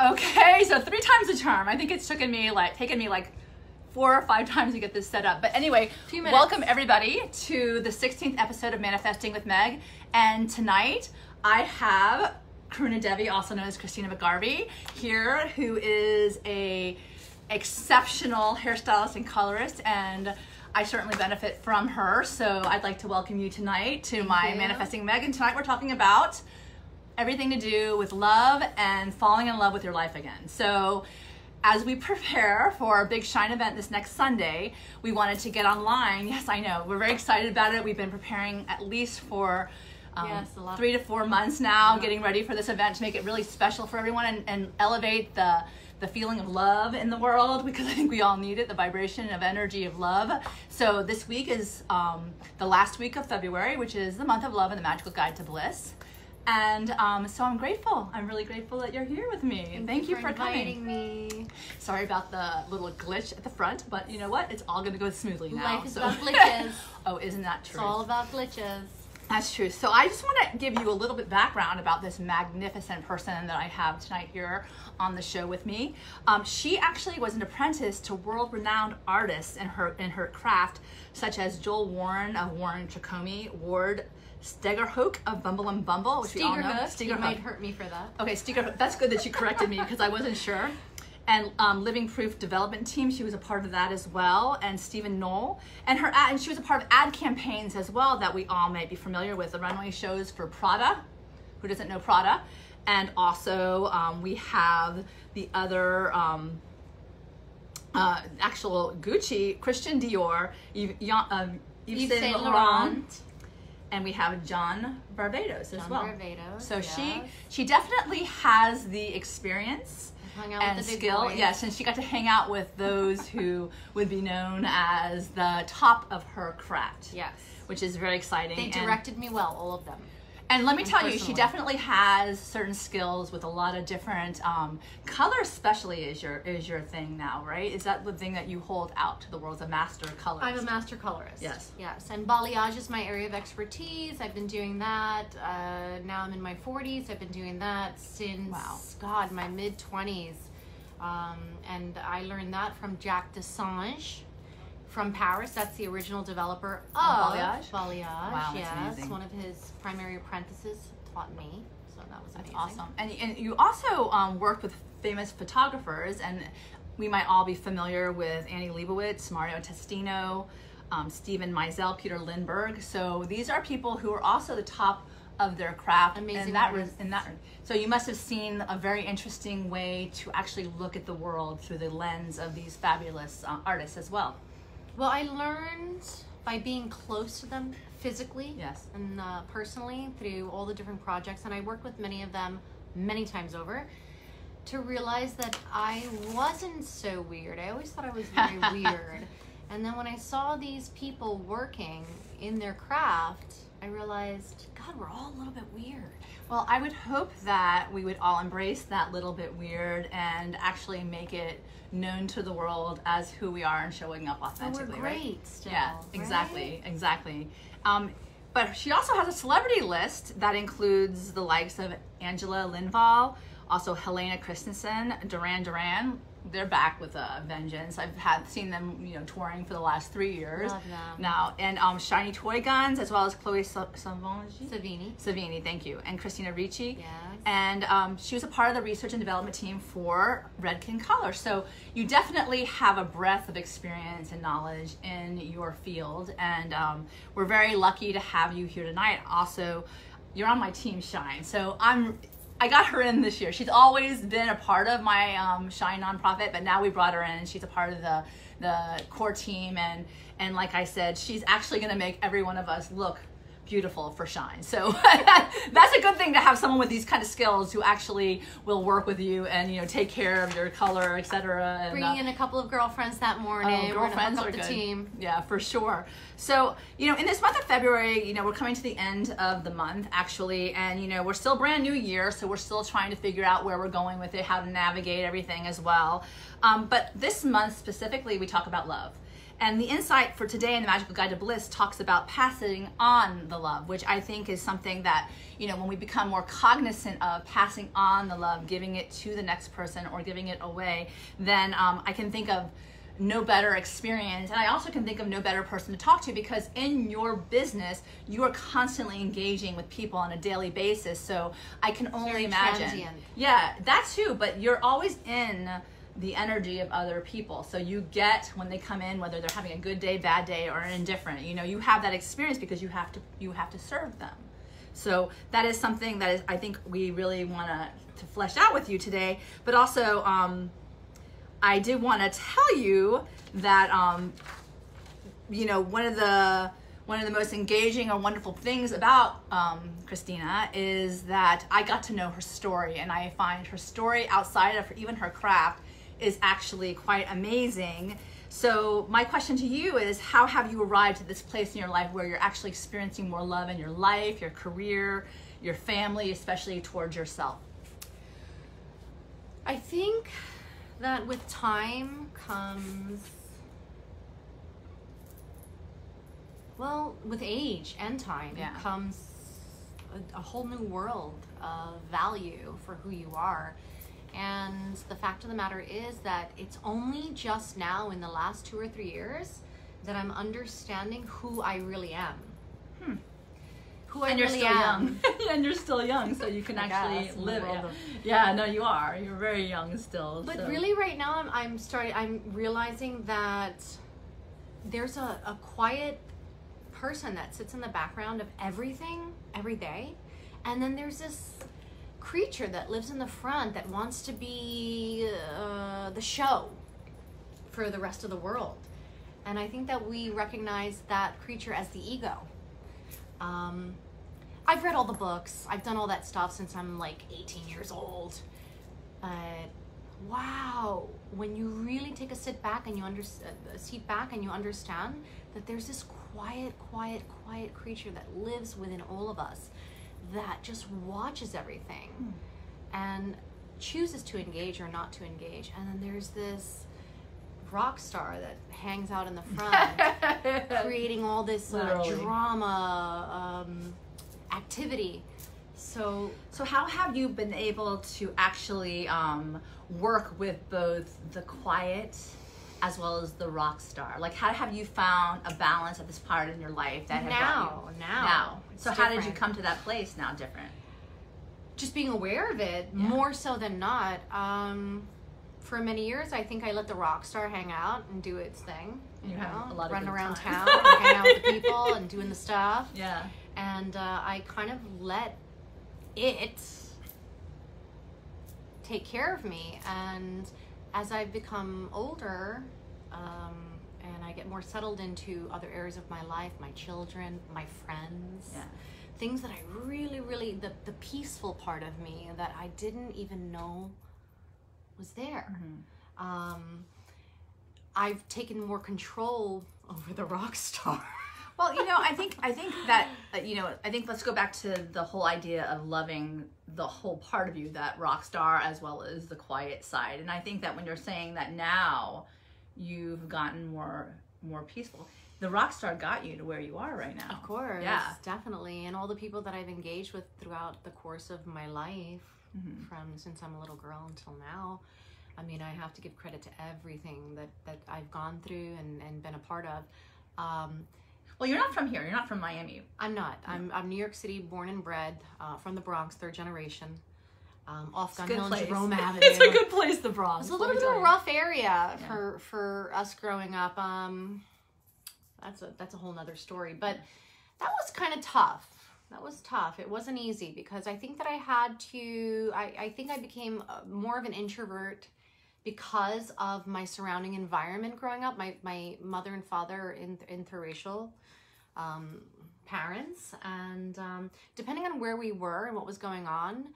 Okay, so three times the charm. I think it's taken me like taken me like four or five times to get this set up. But anyway, welcome everybody to the 16th episode of Manifesting with Meg. And tonight I have Karuna Devi, also known as Christina McGarvey, here, who is a exceptional hairstylist and colorist and I certainly benefit from her. So I'd like to welcome you tonight to my you. Manifesting Meg. And tonight we're talking about everything to do with love and falling in love with your life again. So, as we prepare for our big Shine event this next Sunday, we wanted to get online. Yes, I know. We're very excited about it. We've been preparing at least for um, Yes, three to four months now, getting ready for this event to make it really special for everyone and, and elevate the the feeling of love in the world because I think we all need it, the vibration of energy of love. So this week is um, the last week of February, which is the month of love and the magical guide to bliss. And um, so I'm grateful. I'm really grateful that you're here with me. Thank, you for, inviting coming. me. Sorry about the little glitch at the front, but you know what? It's all going to go smoothly now. Life is about glitches. oh, isn't that true? It's all about glitches. That's true. So I just want to give you a little bit background about this magnificent person that I have tonight here on the show with me. Um, she actually was an apprentice to world-renowned artists in her in her craft, such as Joel Warren of Warren Tricomi, Ward Stegerhoek of Bumble and Bumble, which we all know. Stegerhook. You might hurt me for that. Okay, Steger, that's good that you corrected me because I wasn't sure. And um, Living Proof Development Team, she was a part of that as well. And Stephen Knoll, and her ad, and she was a part of ad campaigns as well that we all may be familiar with. The runway shows for Prada. Who doesn't know Prada? And also um, we have the other um, uh, actual Gucci, Christian Dior, Yves, um, Yves, Yves Saint Saint Laurent, Laurent. And we have John Barbados as John well. Barbados, So she yes. she definitely has the experience Hung out and with the big skill. Yes, and she got to hang out with those who would be known as the top of her craft. Yes. Which is very exciting. They and- directed me well, all of them. And let me tell you, she definitely has certain skills with a lot of different um, color. Especially is your is your thing now, right? Is that the thing that you hold out to the world? as A master colorist. I'm a master colorist. Yes. Yes. And balayage is my area of expertise. I've been doing that. Uh, now I'm in my 40s. I've been doing that since, Wow. God, my mid 20s. Um, and I learned that from Jacques Dessange from Paris. That's the original developer of balayage? Balayage. Wow, that's yes. amazing. One of his primary apprentices taught me. So that was That's amazing. awesome. And, and you also um, worked with famous photographers, and we might all be familiar with Annie Leibovitz, Mario Testino, um, Steven Meisel, Peter Lindbergh. So these are people who are also the top of their craft. Amazing in that, artists. in that, so you must have seen a very interesting way to actually look at the world through the lens of these fabulous uh, artists as well. Well, I learned by being close to them physically Yes. and uh, personally through all the different projects, and I worked with many of them many times over. To realize that I wasn't so weird. I always thought I was very weird. And then when I saw these people working in their craft, I realized, God, we're all a little bit weird. Well, I would hope that we would all embrace that little bit weird and actually make it known to the world as who we are and showing up authentically. But we're authentically. right? great still. Yeah, right? exactly, exactly. Um, but she also has a celebrity list that includes the likes of Angela Lindvall, also Helena Christensen, Duran Duran. They're back with a vengeance. I've had seen them, you know, touring for the last three years now, and um, Shiny Toy Guns, as well as Chloe Sa- Sevigny. Sevigny, thank you, and Christina Ricci. Yes. And um, she was a part of the research and development team for Redken Color. So you definitely have a breadth of experience and knowledge in your field. And um, we're very lucky to have you here tonight. Also, you're on my team Shine. So I'm. I got her in this year. She's always been a part of my um, Shine nonprofit, but now we brought her in. And she's a part of the the core team, and and like I said, she's actually going to make every one of us look beautiful for shine so that's a good thing to have someone with these kind of skills who actually will work with you and you know take care of your color etc and, Bringing uh, in a couple of girlfriends that morning. Oh, girlfriends are the good. team. Yeah, for sure. So, you know, in this month of February, you know, we're coming to the end of the month actually, and you know, we're still brand new year, so we're still trying to figure out where we're going with it, how to navigate everything as well. Um, but this month specifically, we talk about love. And the insight for today in the Magical Guide to Bliss talks about passing on the love, which I think is something that, you know, when we become more cognizant of passing on the love, giving it to the next person or giving it away, then um, I can think of no better experience. And I also can think of no better person to talk to because in your business, you are constantly engaging with people on a daily basis. So I can only very imagine. transient. Yeah, that too, but you're always in the energy of other people. So you get when they come in whether they're having a good day, bad day or indifferent. You know, you have that experience because you have to you have to serve them. So that is something that is, I think we really want to to flesh out with you today, but also um I did want to tell you that um, you know one of the one of the most engaging or wonderful things about um, Christina is that I got to know her story, and I find her story outside of her, even her craft is actually quite amazing. So my question to you is, how have you arrived at this place in your life where you're actually experiencing more love in your life, your career, your family, especially towards yourself? I think that with time comes well with age and time Yeah. comes a, a whole new world of value for who you are and the fact of the matter is that it's only just now in the last two or three years that i'm understanding who i really am. Hmm. Who i and you're really still am. young. And you're still young so you can actually guess, live of- yeah no you are. You're very young still But so. really, right now, I'm, I'm starting. I'm realizing that there's a, a quiet person that sits in the background of everything every day, and then there's this creature that lives in the front that wants to be uh, the show for the rest of the world. And I think that we recognize that creature as the ego. Um, I've read all the books. I've done all that stuff since I'm like 18 years old. But wow, when you really take a sit back and you under uh, a seat back and you understand that there's this quiet, quiet, quiet creature that lives within all of us that just watches everything and chooses to engage or not to engage. And then there's this rock star that hangs out in the front creating all this uh, drama um, activity. So so how have you been able to actually um, work with both the quiet as well as the rock star? Like how have you found a balance at this part in your life that now, now, now so how did you come to that place now different Just being aware of it Yeah. more so than not. Um, for many years, I think I let the rock star hang out and do its thing. You, You know, a lot of run around time. town, and hang out with the people, and doing the stuff. yeah and uh, I kind of let it take care of me. And as I've become older, um, get more settled into other areas of my life, my children, my friends, yeah things that I really, really the the peaceful part of me that I didn't even know was there. Mm-hmm. Um, I've taken more control over the rock star. Well, you know, I think I think that uh, you know, I think let's go back to the whole idea of loving the whole part of you, that rock star as well as the quiet side. And I think that when you're saying that now you've gotten more more peaceful, the rock star got you to where you are right now. Of course, Yeah. definitely, and all the people that I've engaged with throughout the course of my life, Mm-hmm. from since I'm a little girl until now. I mean, I have to give credit to everything that that I've gone through and and been a part of. Um, Well, you're not from here. You're not from Miami. I'm not. I'm I'm New York City, born and bred, uh, from the Bronx, third generation. Um, off Gun Hill and Jerome Avenue. it's a good place, the Bronx. It's a little bit of a rough area for for us growing up. Um, that's a that's a whole nother story. But that was kind of tough. That was tough. It wasn't easy because I think that I had to. I I think I became uh, more of an introvert because of my surrounding environment growing up. My my mother and father are in interracial um, parents, and um, depending on where we were and what was going on,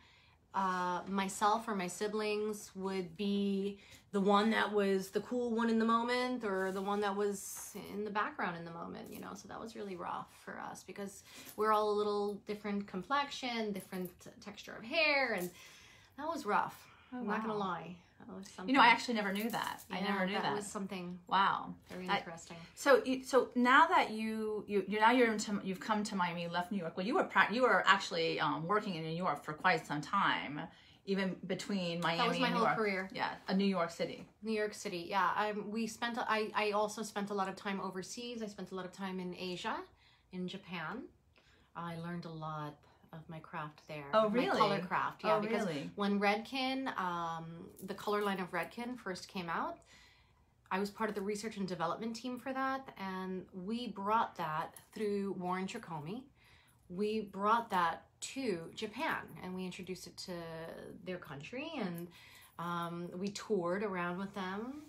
uh, myself or my siblings would be the one that was the cool one in the moment or the one that was in the background in the moment, you know. So that was really rough for us because we're all a little different complexion, different texture of hair, and that was rough. I'm not gonna lie. That. You know, I actually never knew that. I never knew that. That was something wow. very I- interesting. So, you, so now that you you you now you're into you've come to Miami, you left New York. Well, you were you were actually um, working in New York for quite some time, even between Miami That was my and New whole York. career. Yeah, a New York City. New York City, yeah. I we spent. I I also spent a lot of time overseas. I spent a lot of time in Asia, in Japan. I learned a lot of my craft there. Oh, really? My color craft, yeah. Oh, because really? when Redken, um, the color line of Redken first came out, I was part of the research and development team for that, and we brought that through Warren Tricomi. We brought that to Japan, and we introduced it to their country, and um, we toured around with them.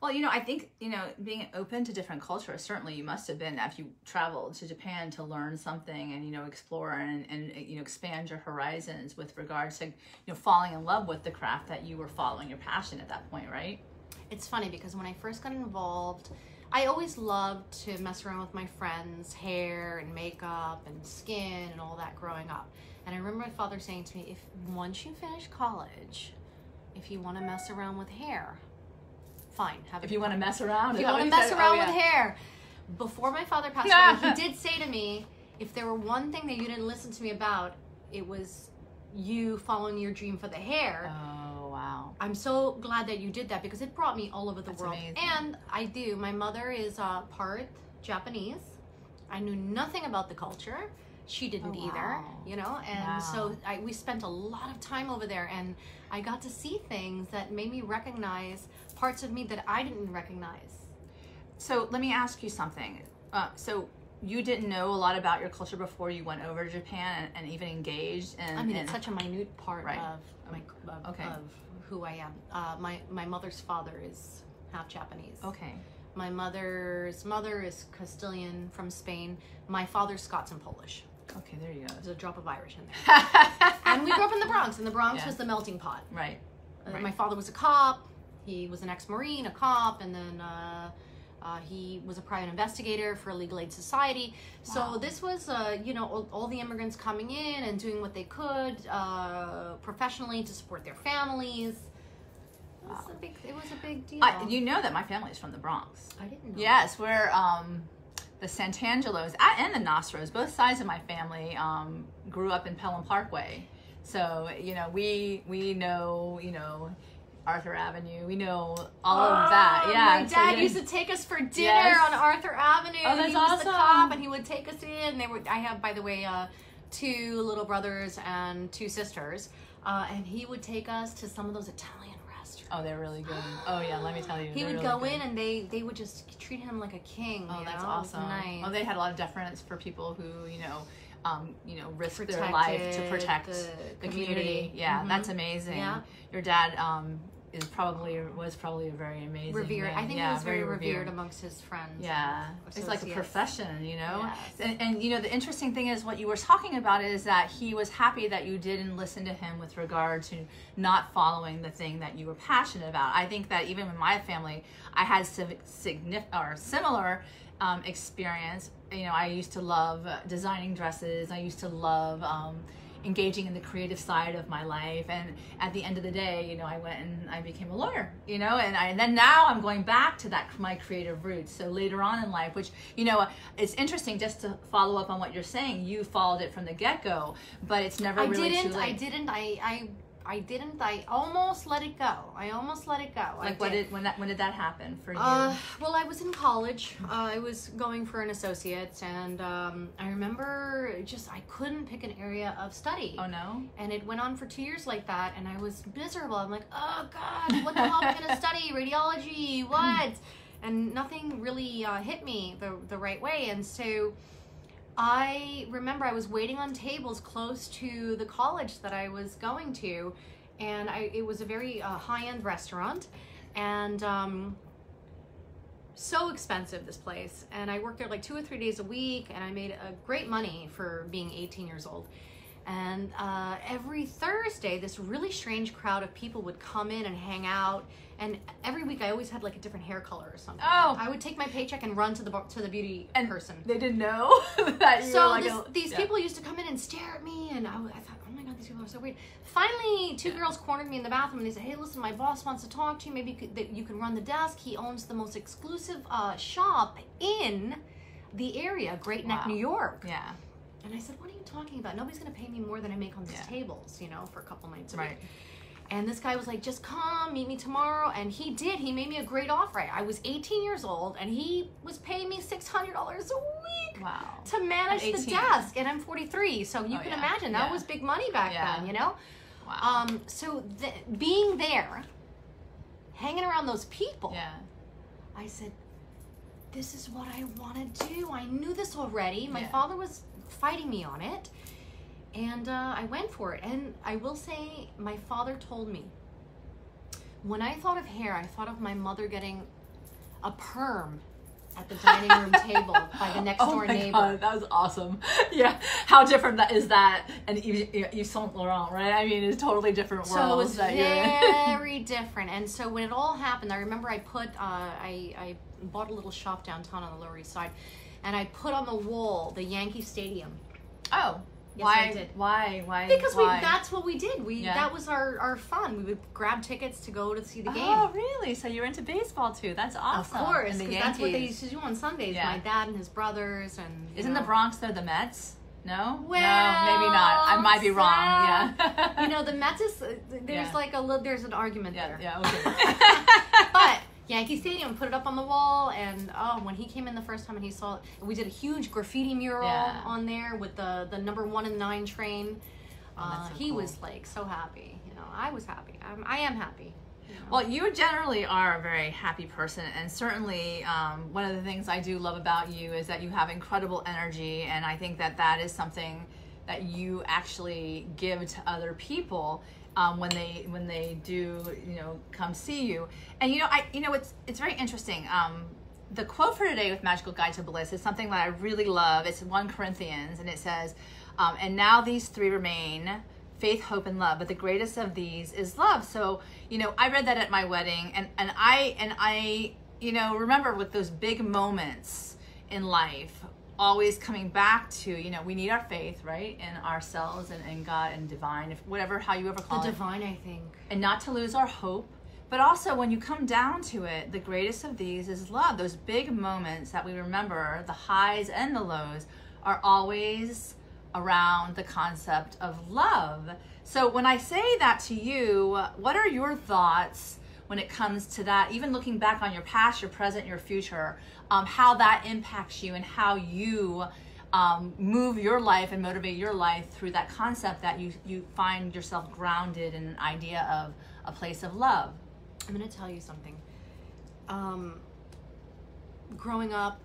Well, you know, I think you know being open to different cultures. Certainly, you must have been if you traveled to Japan to learn something and you know explore and and you know expand your horizons with regards to you know falling in love with the craft that you were following your passion at that point, right? It's funny because when I first got involved, I always loved to mess around with my friends' hair and makeup and skin and all that growing up. And I remember my father saying to me, if once you finish college, if you want to mess around with hair, fine. Have If you want to mess around, if you want to mess said? around Oh, yeah. with hair. Before my father passed away, he did say to me, if there were one thing that you didn't listen to me about, it was you following your dream for the hair. Oh wow. I'm so glad that you did that because it brought me all over the That's world. amazing. And I do. My mother is uh, part Japanese. I knew nothing about the culture. She didn't Oh, either, wow. you know. And Wow. so I, we spent a lot of time over there, and I got to see things that made me recognize parts of me that I didn't recognize. So let me ask you something. Uh, so you didn't know a lot about your culture before you went over to Japan and, and even engaged in. I mean, in- it's such a minute part Right. of my of, Okay. of who I am. Uh, my my mother's father is half Japanese. okay. My mother's mother is Castilian from Spain. My father's Scots and Polish. Okay, there you go. There's a drop of Irish in there. and we grew up in the Bronx, and the Bronx Yeah. was the melting pot. right. Uh, Right. My father was a cop. He was an ex-marine, a cop, and then uh, uh, he was a private investigator for a Legal Aid Society. So this was, uh, you know, all, all the immigrants coming in and doing what they could uh, professionally to support their families. It was, a big, it was a big deal. I, you know that my family is from the Bronx. I didn't know. Yes, we're um, the Santangelos and the Nostros. Both sides of my family um, grew up in Pelham Parkway, so you know we we know you know Arthur Avenue. We know all of that. Oh, Yeah, My so dad you- used to take us for dinner Yes. on Arthur Avenue. Oh, that's he was the cop, and he would take us in. They were. I have, by the way, uh, two little brothers and two sisters, uh, and he would take us to some of those Italian restaurants. Oh, they're really good. Oh yeah, let me tell you. He would really go good. in, and they they would just treat him like a king. Oh, that's know? Awesome. Nice. Oh, they had a lot of deference for people who, you know, um, you know, risk their life to protect the the, community. community. Yeah, Mhm. that's amazing. Yeah. Your dad um, is probably was probably a very amazing. revered. man. I think yeah, he was very revered, amongst his friends. Yeah, it's like a profession, you know. Yes. And, and you know, the interesting thing is what you were talking about is that he was happy that you didn't listen to him with regard to not following the thing that you were passionate about. I think that even in my family, I had significant or similar um, experience. You know, I used to love designing dresses. I used to love. Um, engaging in the creative side of my life and at the end of the day you know i went and i became a lawyer you know and, I, and then now i'm going back to that my creative roots so later on in life which you know it's interesting just to follow up on what you're saying you followed it from the get-go but it's never I really didn't. I didn't. I. I. I didn't. I almost let it go. I almost let it go. Like what did when that when did that happen for you Uh, well, I was in college. Uh, I was going for an associate's, and um, I remember just I couldn't pick an area of study. oh no And it went on for two years like that, and I was miserable. I'm like, oh God, what the hell am I gonna study? Radiology, what? And nothing really uh, hit me the the right way, and so. I remember I was waiting on tables close to the college that I was going to, and I, it was a very uh, high end restaurant, and um, so expensive this place. And I worked there like two or three days a week, and I made a great money for being 18 years old. And uh, every Thursday, this really strange crowd of people would come in and hang out. And every week, I always had like a different hair color or something. Oh. I would take my paycheck and run to the to the beauty And person. they didn't know that you So were like this, a- these yeah. people used to come in and stare at me, and I, I thought, oh my god, these people are so weird. Finally, two girls cornered me in the bathroom and they said, hey, listen, my boss wants to talk to you. Maybe you could, that you can run the desk. He owns the most exclusive uh, shop in the area, Great Neck, Wow. New York. Yeah. And I said, what are you talking about? Nobody's going to pay me more than I make on these Yeah. tables, you know, for a couple nights a week. And this guy was like, just come, meet me tomorrow. And he did. He made me a great offer. I was 18 years old and he was paying me $600 a week Wow. to manage the desk. And I'm 43. So you Oh, can yeah. imagine that Yeah. was big money back Yeah. then, you know? Wow. Um, so th- being there, hanging around those people, yeah. I said, this is what I want to do. I knew this already. My father was fighting me on it. And uh, I went for it. And I will say, my father told me, when I thought of hair, I thought of my mother getting a perm at the dining room table by the next Oh door my neighbor. god, that was awesome. Yeah, how different that is that and Yves Yves Saint Laurent, right? I mean, it's totally different So worlds it was very different. And so when it all happened, I remember I put, uh, I, I bought a little shop downtown on the Lower East Side, and I put on the wall the Yankee Stadium. Oh, Yes, why? Did. Why? Why? Because we that's what we did. We Yeah. that was our, our fun. We would grab tickets to go to see the game. Oh, really? So you're into baseball too? That's awesome. of course, because that's what they used to do on Sundays. Yeah. My dad and his brothers and Isn't know. the Bronx though the Mets? No. Well, no, maybe not. I might be wrong. Yeah. you know the Mets is uh, there's Yeah. like a little there's an argument yeah. there. Yeah. Okay. but Yankee Stadium put it up on the wall, and oh, when he came in the first time and he saw it, we did a huge graffiti mural Yeah. on there with the the number one and nine train. Oh, Uh, so he cool. was like so happy. You know, I was happy. I'm, I am happy. you know. Well, you generally are a very happy person, and certainly um, one of the things I do love about you is that you have incredible energy, and I think that that is something that you actually give to other people um, when they when they do you know come see you. And you know, I you know it's it's very interesting. Um, the quote for today with Magical Guide to Bliss is something that I really love. It's 1 Corinthians, and it says, um, And now these three remain faith, hope, and love. But the greatest of these is love. So, you know, I read that at my wedding, and, and I, and I, you know, remember with those big moments in life, always coming back to, you know, we need our faith, right? In ourselves and in God and divine, if whatever, how you ever call the it divine, I think. and not to lose our hope. But also, when you come down to it, the greatest of these is love. Those big moments that we remember, the highs and the lows, are always around the concept of love. So, when I say that to you, what are your thoughts when it comes to that? Even looking back on your past, your present, your future, um, how that impacts you and how you um, move your life and motivate your life through that concept that you you find yourself grounded in an idea of a place of love. I'm gonna tell you something. Um, growing up,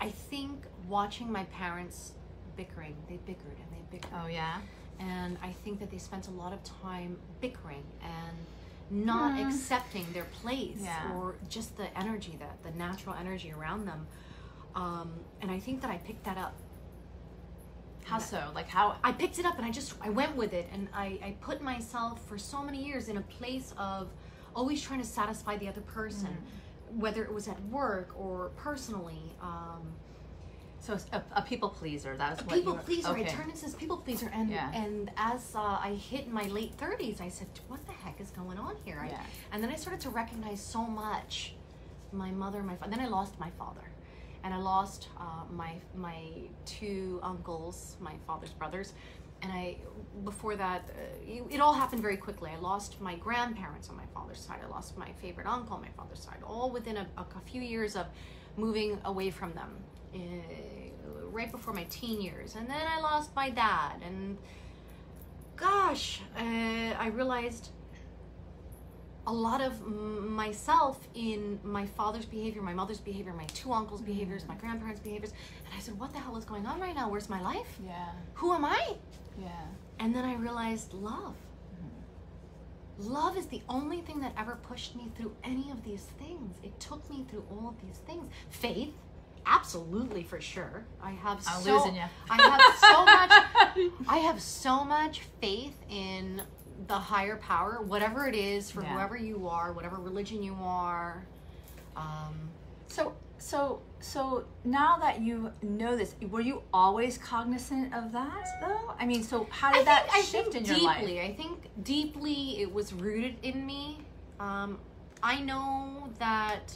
I think watching my parents bickering, they bickered and they bickered. Oh yeah. And I think that they spent a lot of time bickering and not Hmm. accepting their place Yeah. or just the energy that the natural energy around them. Um, and I think that I picked that up. How so? Like how? I picked it up and I just I went with it and I, I put myself for so many years in a place of always trying to satisfy the other person, Mm-hmm. whether it was at work or personally. Um, So a, a people pleaser—that That's what people were- pleaser. Okay. I turned into this people pleaser, and Yeah. and as uh, I hit my late thirties, I said, "What the heck is going on here?" I- Yeah. and then I started to recognize so much my mother, my father. Then I lost my father, and I lost uh, my my two uncles, my father's brothers, and I before that, uh, it, all happened very quickly. I lost my grandparents on my father's side. I lost my favorite uncle on my father's side, all within a, a few years of moving away from them. Uh, right before my teen years, and then I lost my dad, and gosh, uh, I realized a lot of myself in my father's behavior, my mother's behavior, my two uncles' behaviors, my grandparents' behaviors. And I said, What the hell is going on right now? Where's my life? Yeah. Who am I? Yeah. And then I realized love. Love is the only thing that ever pushed me through any of these things. It took me through all of these things. Faith, absolutely for sure. I have I'm so losing ya. I have so much I have so much faith in the higher power, whatever it is for Yeah. whoever you are, whatever religion you are. Um, So So, so now that you know this, were you always cognizant of that, though? I mean, so how did I that think, I shift think in your life? deeply. I think deeply it was rooted in me. Um, I know that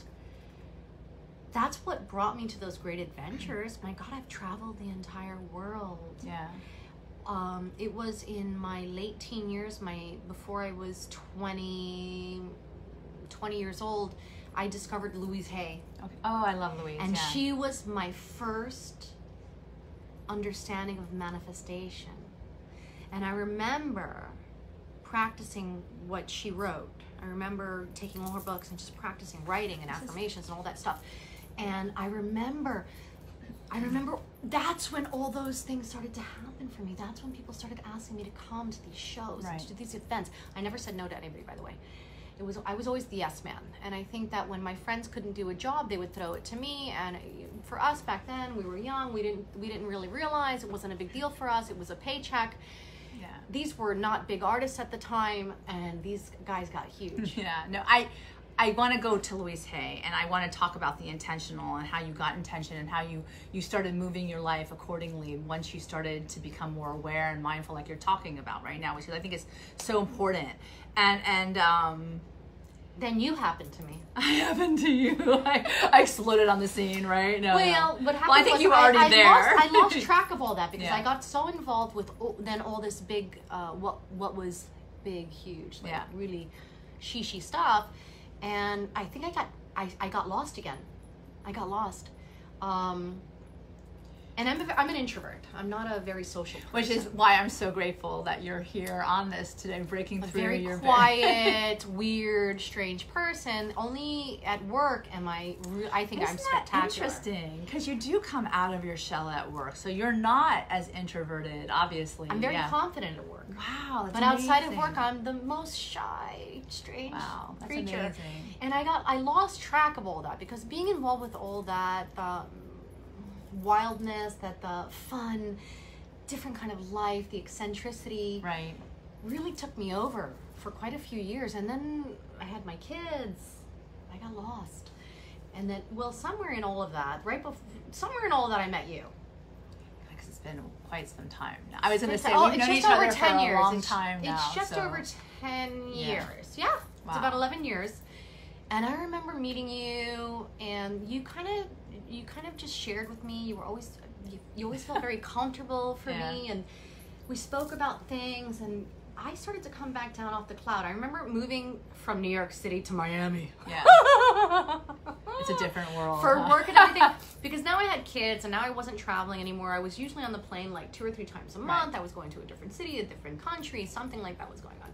that's what brought me to those great adventures. My God, I've traveled the entire world. Yeah. Um, it was in my late teen years, my before I was 20, 20 years old. I discovered Louise Hay, Okay. Oh, I love Louise. and yeah. she was my first understanding of manifestation. And I remember practicing what she wrote. I remember taking all her books and just practicing writing and affirmations and all that stuff. And I remember I remember that's when all those things started to happen for me. That's when people started asking me to come to these shows, Right. to these events. I never said no to anybody, by the way. It was I was always the yes man, and I think that when my friends couldn't do a job, they would throw it to me. And for us back then, we were young. We didn't we didn't really realize it wasn't a big deal for us. It was a paycheck. yeah. These were not big artists at the time, and these guys got huge. Yeah, no, I I want to go to Louise Hay and I want to talk about the intentional and how you got intention and how you you started moving your life accordingly once you started to become more aware and mindful like you're talking about right now, which I think is so important. And and um then you happened to me. I happened to you. I, I exploded on the scene, right? No, Well, no. what happened Well, I think you were already I, I there. Lost, I lost track of all that because Yeah. I got so involved with all, then all this big, uh, what what was big, huge, like Yeah. really she stuff, and I think I got I, I got lost again. I got lost, um, and I'm a, I'm an introvert. I'm not a very social person. Which is why I'm so grateful that you're here on this today, breaking a through very your quiet, weird, strange person. Only at work am I. I think I'm Isn't that spectacular. interesting? Because you do come out of your shell at work, so you're not as introverted, obviously. I'm very yeah. confident at work. Wow, that's But outside of work, I'm the most shy, strange wow, that's creature. amazing. And I got, I lost track of all that because being involved with all that, the wildness, that the fun, different kind of life, the eccentricity, Right. really took me over for quite a few years. And then I had my kids. I got lost. And then, well, somewhere in all of that, right before, somewhere in all of that, I met you. Because it's been quite some time now. I was going to say oh, we've it's known each over other 10 for a years. long It's- time now. It's just so- over 10 years. Yeah. It's Wow. about 11 years. And I remember meeting you and you kind of you kind of just shared with me. You were always you, you always felt very comfortable for Yeah. me and we spoke about things and I started to come back down off the cloud. I remember moving from New York City to Miami. Yeah. It's a different world. for huh? work and everything because now I had kids and now I wasn't traveling anymore. I was usually on the plane like two or three times a month. I was going to a different city, a different country, something like that was going on.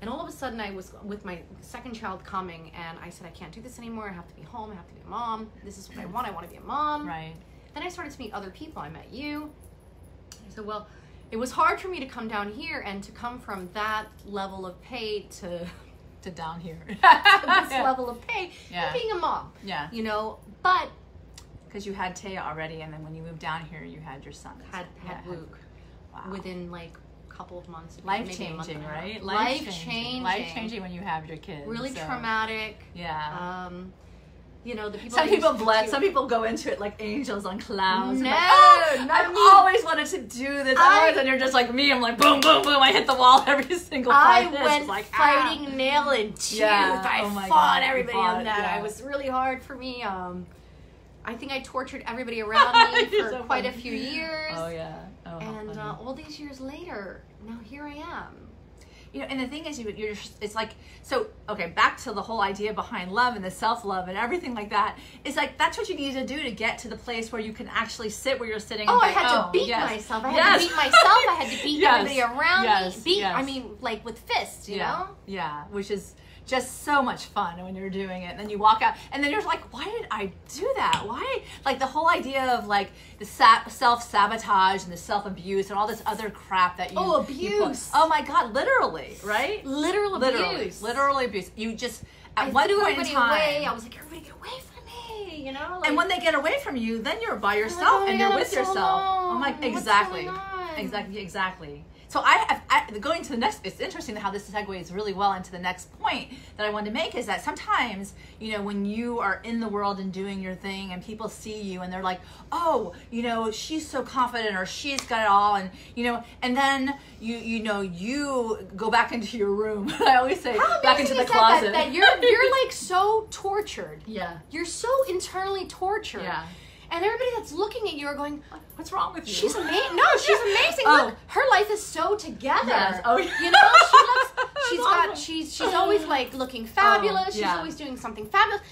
And all of a sudden, I was with my second child coming, and I said, I can't do this anymore. I have to be home. I have to be a mom. This is what I want. I want to be a mom. Right. Then I started to meet other people. I met you. I said, well, it was hard for me to come down here and to come from that level of pay to To down here. this yeah. level of pay Yeah. being a mom. Yeah. You know, but Because you had Taya already, and then when you moved down here, you had your son. had Yeah, had Luke Wow. within like couple of months. life changing, and a half. right? Life changing. Life changing when you have your kids. Really so, traumatic. Yeah. Um, you know the people. some people bless. Some people go into it like angels on clouds. No, like, oh, I've me. always wanted to do this. I- and you're just like me. I'm like boom, boom, boom. I hit the wall every single time. I went like ah. fighting nail and tooth. Yeah. I Oh fought God, everybody fought, on that. yeah. It was really hard for me. Um, I think I tortured everybody around me for so quite a few years. Oh yeah. Oh, And uh, all these years later, now here I am. you know, and the thing is, you, you're just, it's like so. Okay, back to the whole idea behind love and the self love and everything like that. It's like that's what you need to do to get to the place where you can actually sit where you're sitting. Oh, I think, had to "Oh, beat yes, myself. I had yes." to beat myself. I had to beat Yes, everybody around yes, me. Beat, yes. I mean, like with fists, you yeah, know? yeah, which is just so much fun when you're doing it. And then you walk out, and then you're like, why did I do that? Why? Like the whole idea of like the self sabotage and the self abuse and all this other crap that you. Oh, you abuse. oh my God, literally, right? Literal Literally, abuse. literally abuse. You just at I one point in time. away. I was like, everybody get away from me, you know? Like, and when they get away from you, then you're by like, yourself oh and you're God, with so yourself. I'm like, exactly, exactly, exactly. So I, have, I going to the next. It's interesting how this segues really well into the next point that I wanted to make is that sometimes you know when you are in the world and doing your thing and people see you and they're like, oh, you know, she's so confident or she's got it all, and you know, and then you you know you go back into your room. I always say How back into the closet. That, that you're you're like so tortured. yeah. You're so internally tortured. Yeah. And everybody that's looking at you are going, What's wrong with you? She's amazing. No, she's amazing. Oh. Look, her life is so together. Yes. Oh, yeah. You know, she looks. She's got. She's she's always like looking fabulous. Oh, she's Oh, yeah. always doing something fabulous.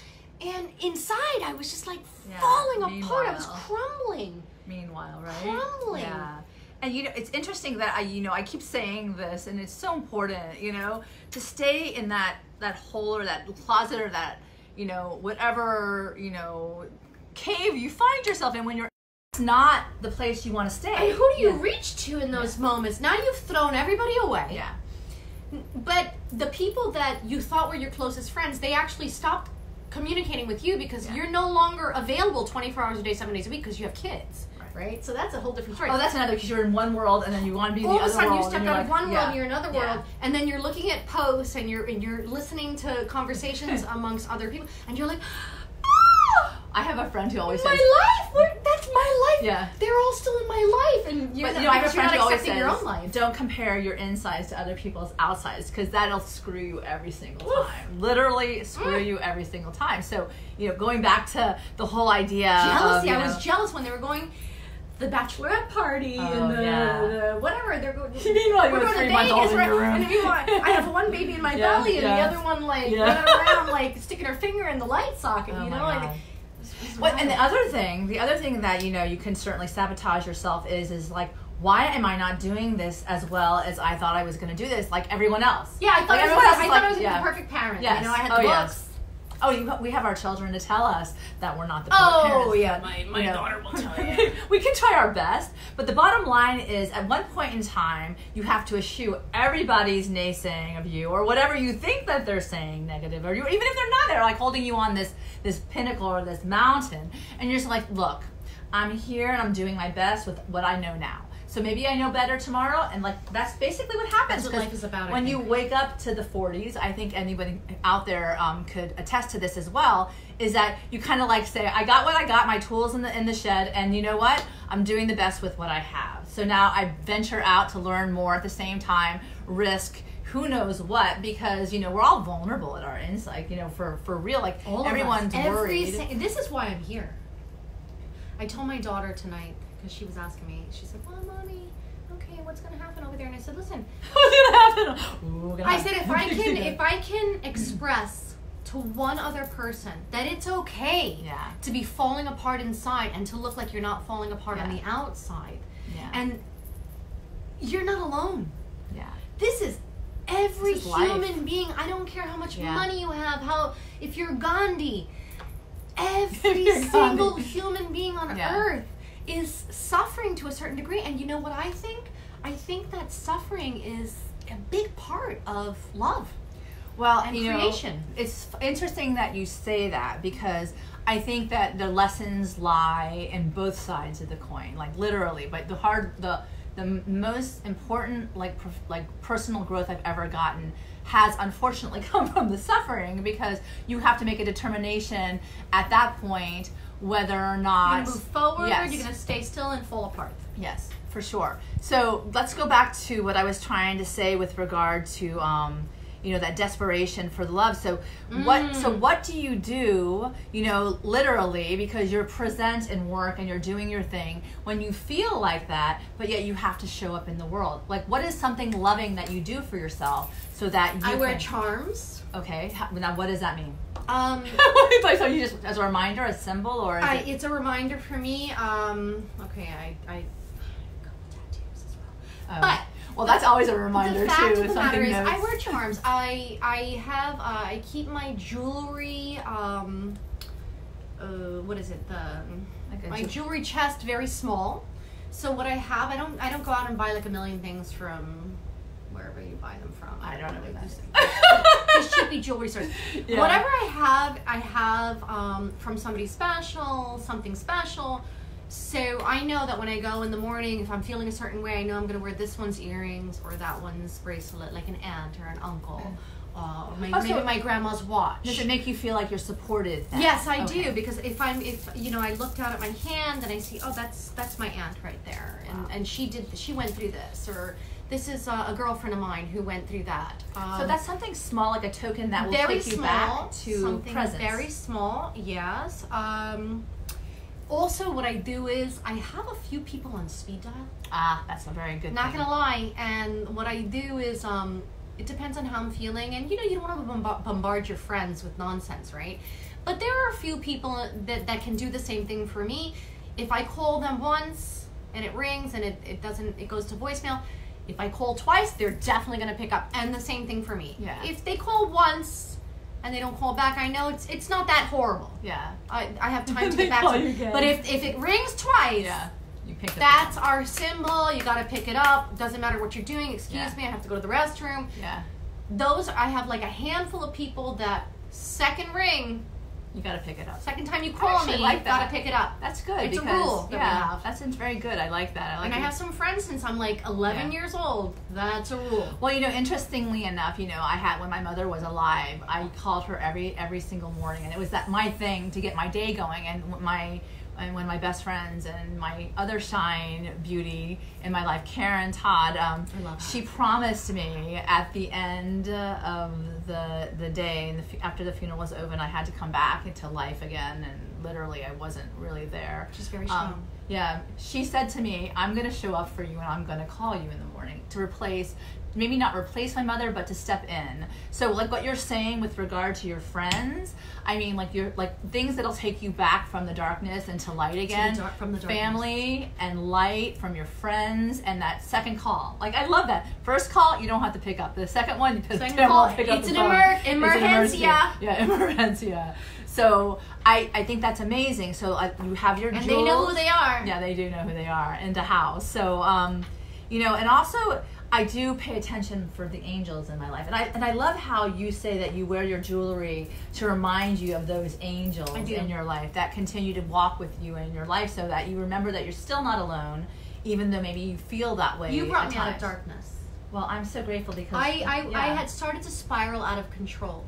And inside, I was just like Yeah, falling apart. I was crumbling. meanwhile, right? Crumbling. Yeah. And you know, it's interesting that I, you know, I keep saying this, and it's so important, you know, to stay in that that hole or that closet or that, you know, whatever, you know, cave you find yourself in when you're. It's not the place you want to stay. And who do you Yeah. reach to in those moments? Now you've thrown everybody away. Yeah. But the people that you thought were your closest friends, they actually stopped communicating with you because Yeah. you're no longer available 24 hours a day, seven days a week because you have kids. Right. So that's a whole different story. Oh, that's another because you're in one world and then you want to be in all the of a other sudden world. you you're out of like, one yeah, world and you're in another yeah. world and then you're looking at posts and you're and you're listening to conversations amongst other people and you're like "Ah, I have a friend who always says my says, life that's my life Yeah. they're all still in my life and you're, But you know, I have a friend who always says, your own life "Don't compare your insides to other people's outsides, because that'll screw you every single Oof. time. Literally screw Mm. you every single time." So, you know, going back to the whole idea jealousy of, you I was jealous when they were going the bachelorette party Oh, and the, yeah. the whatever they're going you we're going three to Vegas in right? your room. and meanwhile, I have one baby in my Yeah, belly and yeah. the other one like running around like sticking her finger in the light socket Oh you know like God. it's- it's What, and the other thing, the other thing that you know you can certainly sabotage yourself is is like, why am I not doing this as well as I thought I was going to do this, like everyone else? Yeah, I thought, Like, I, was, I thought like- I was yeah. the perfect parent. Yes. You know, I had Oh, the yes. Books. Oh, you, we have our children to tell us that we're not the Oh, parents. yeah, my- my you know, daughter will tell you. we can try our best, but the bottom line is, at one point in time, you have to eschew everybody's naysaying of you or whatever you think that they're saying negative, or you, even if they're not, they're like holding you on this this pinnacle or this mountain, and you're just like, look, I'm here and I'm doing my best with what I know now. So maybe I know better tomorrow, and like that's basically what happens. That's what life is about, When you wake up to the 40s, I think anybody out there um, could attest to this as well. Is that you kind of like say, I got what I got, my tools in the in the shed, and you know what? I'm doing the best with what I have. So now I venture out to learn more at the same time, risk who knows what because you know we're all vulnerable at our ends like you know for for real like All everyone's Every worried si- this is why I'm here. I told my daughter tonight because she was asking me. She said, "Well, mommy, okay, what's going to happen over there?" And I said, "Listen, what's gonna happen Ooh, gonna I said if I can if I can express to one other person that it's okay Yeah. to be falling apart inside and to look like you're not falling apart on the outside, yeah and you're not alone. yeah This is every This is life. human being. I don't care how much Yeah. money you have, how if you're Gandhi, every You're single Gandhi. human being on Yeah. earth is suffering to a certain degree. And you know what I think? I think that suffering is a big part of love. Well, and you know, creation. it's interesting that you say that because I think that the lessons lie in both sides of the coin, like literally. But the hard, the the most important, like prof- like personal growth I've ever gotten has unfortunately come from the suffering because you have to make a determination at that point whether or not. You're gonna move forward. Yes. You're gonna stay still and fall apart. Yes, for sure. So let's go back to what I was trying to say with regard to, um, you know, that desperation for love. So what? So Mm. what do you do? You know, literally, because you're present in work and you're doing your thing when you feel like that, but yet you have to show up in the world. Like, what is something loving that you do for yourself so that you I wear can- charms. Okay, how- now what does that mean? Um, like, so you just as a reminder, a symbol, or I, it, it's a reminder for me. Um, okay, I, I, a couple tattoos as well. oh. but well, that's always a reminder the fact too. of the something matter is. I wear charms. I I have uh, I keep my jewelry. Um, uh, what is it? The Like my jewelry chest very small. So what I have, I don't I don't go out and buy like a million things from buy them from. I don't know what these- that these cheapy jewelry stores. Yeah. Whatever I have, I have um, from somebody special, something special. So I know that when I go in the morning, if I'm feeling a certain way, I know I'm going to wear this one's earrings or that one's bracelet, like an aunt or an uncle, uh, or maybe, so- my grandma's watch. Does it make you feel like you're supported? then? Yes, I Okay. do because if I'm if you know I look down at my hand and I see oh that's that's my aunt right there and Wow. and she did she went through this or this is uh, a girlfriend of mine who went through that. Um, So that's something small, like a token that will very take you small, back to something presence. very small. Yes. Um, also, what I do is I have a few people on speed dial. ah, that's a very good. Not thing. gonna lie, and what I do is um, it depends on how I'm feeling, and you know you don't want to bomba- bombard your friends with nonsense, right? But there are a few people that that can do the same thing for me. If I call them once and it rings and it, it doesn't it goes to voicemail. If I call twice, they're definitely gonna pick up, and the same thing for me. Yeah. If they call once and they don't call back, I know it's it's not that horrible. Yeah. I, I have time to get back to you it. But if, if it rings twice, Yeah. You pick up. that's our symbol. You got to pick it up. Doesn't matter what you're doing. Excuse Yeah. me, I have to go to the restroom. Yeah. Those I have like a handful of people that second ring, You got to pick it up. second time you call me, like got to pick it up. That's good. It's a because, rule that yeah, have. That's very good. I like that. I like. and I have some friends since I'm like 11 Yeah. years old. That's a rule. Well, you know, interestingly enough, you know, I had when my mother was alive, I called her every every single morning, and it was that my thing to get my day going. And my and one of my best friends and my other shine beauty in my life, Karen Todd, um, I love her. she promised me at the end of the the day and the, after the funeral was over, and I had to come back into life again, and literally I wasn't really there. She's very strong. Um, yeah, she said to me, "I'm going to show up for you, and I'm going to call you in the morning to replace, maybe not replace my mother, but to step in." So, like what you're saying with regard to your friends, I mean, like you're like things that'll take you back from the darkness into light again. dark- from the darkness. family and light from your friends, and that second call. Like I love that first call, you don't have to pick up. The second one, you Second call, pick up it's the an emer- It's an emergency. emergencia. Yeah, emergencia. So I, I think that's amazing. So uh, you have your and jewels. they know who they are. Yeah, they do know who they are and the house. So, um, you know, and also I do pay attention for the angels in my life, and I and I love how you say that you wear your jewelry to remind you of those angels in your life that continue to walk with you in your life, so that you remember that you're still not alone, even though maybe you feel that way. You brought me out of darkness. Well, I'm so grateful because I, I, I had started to spiral out of control.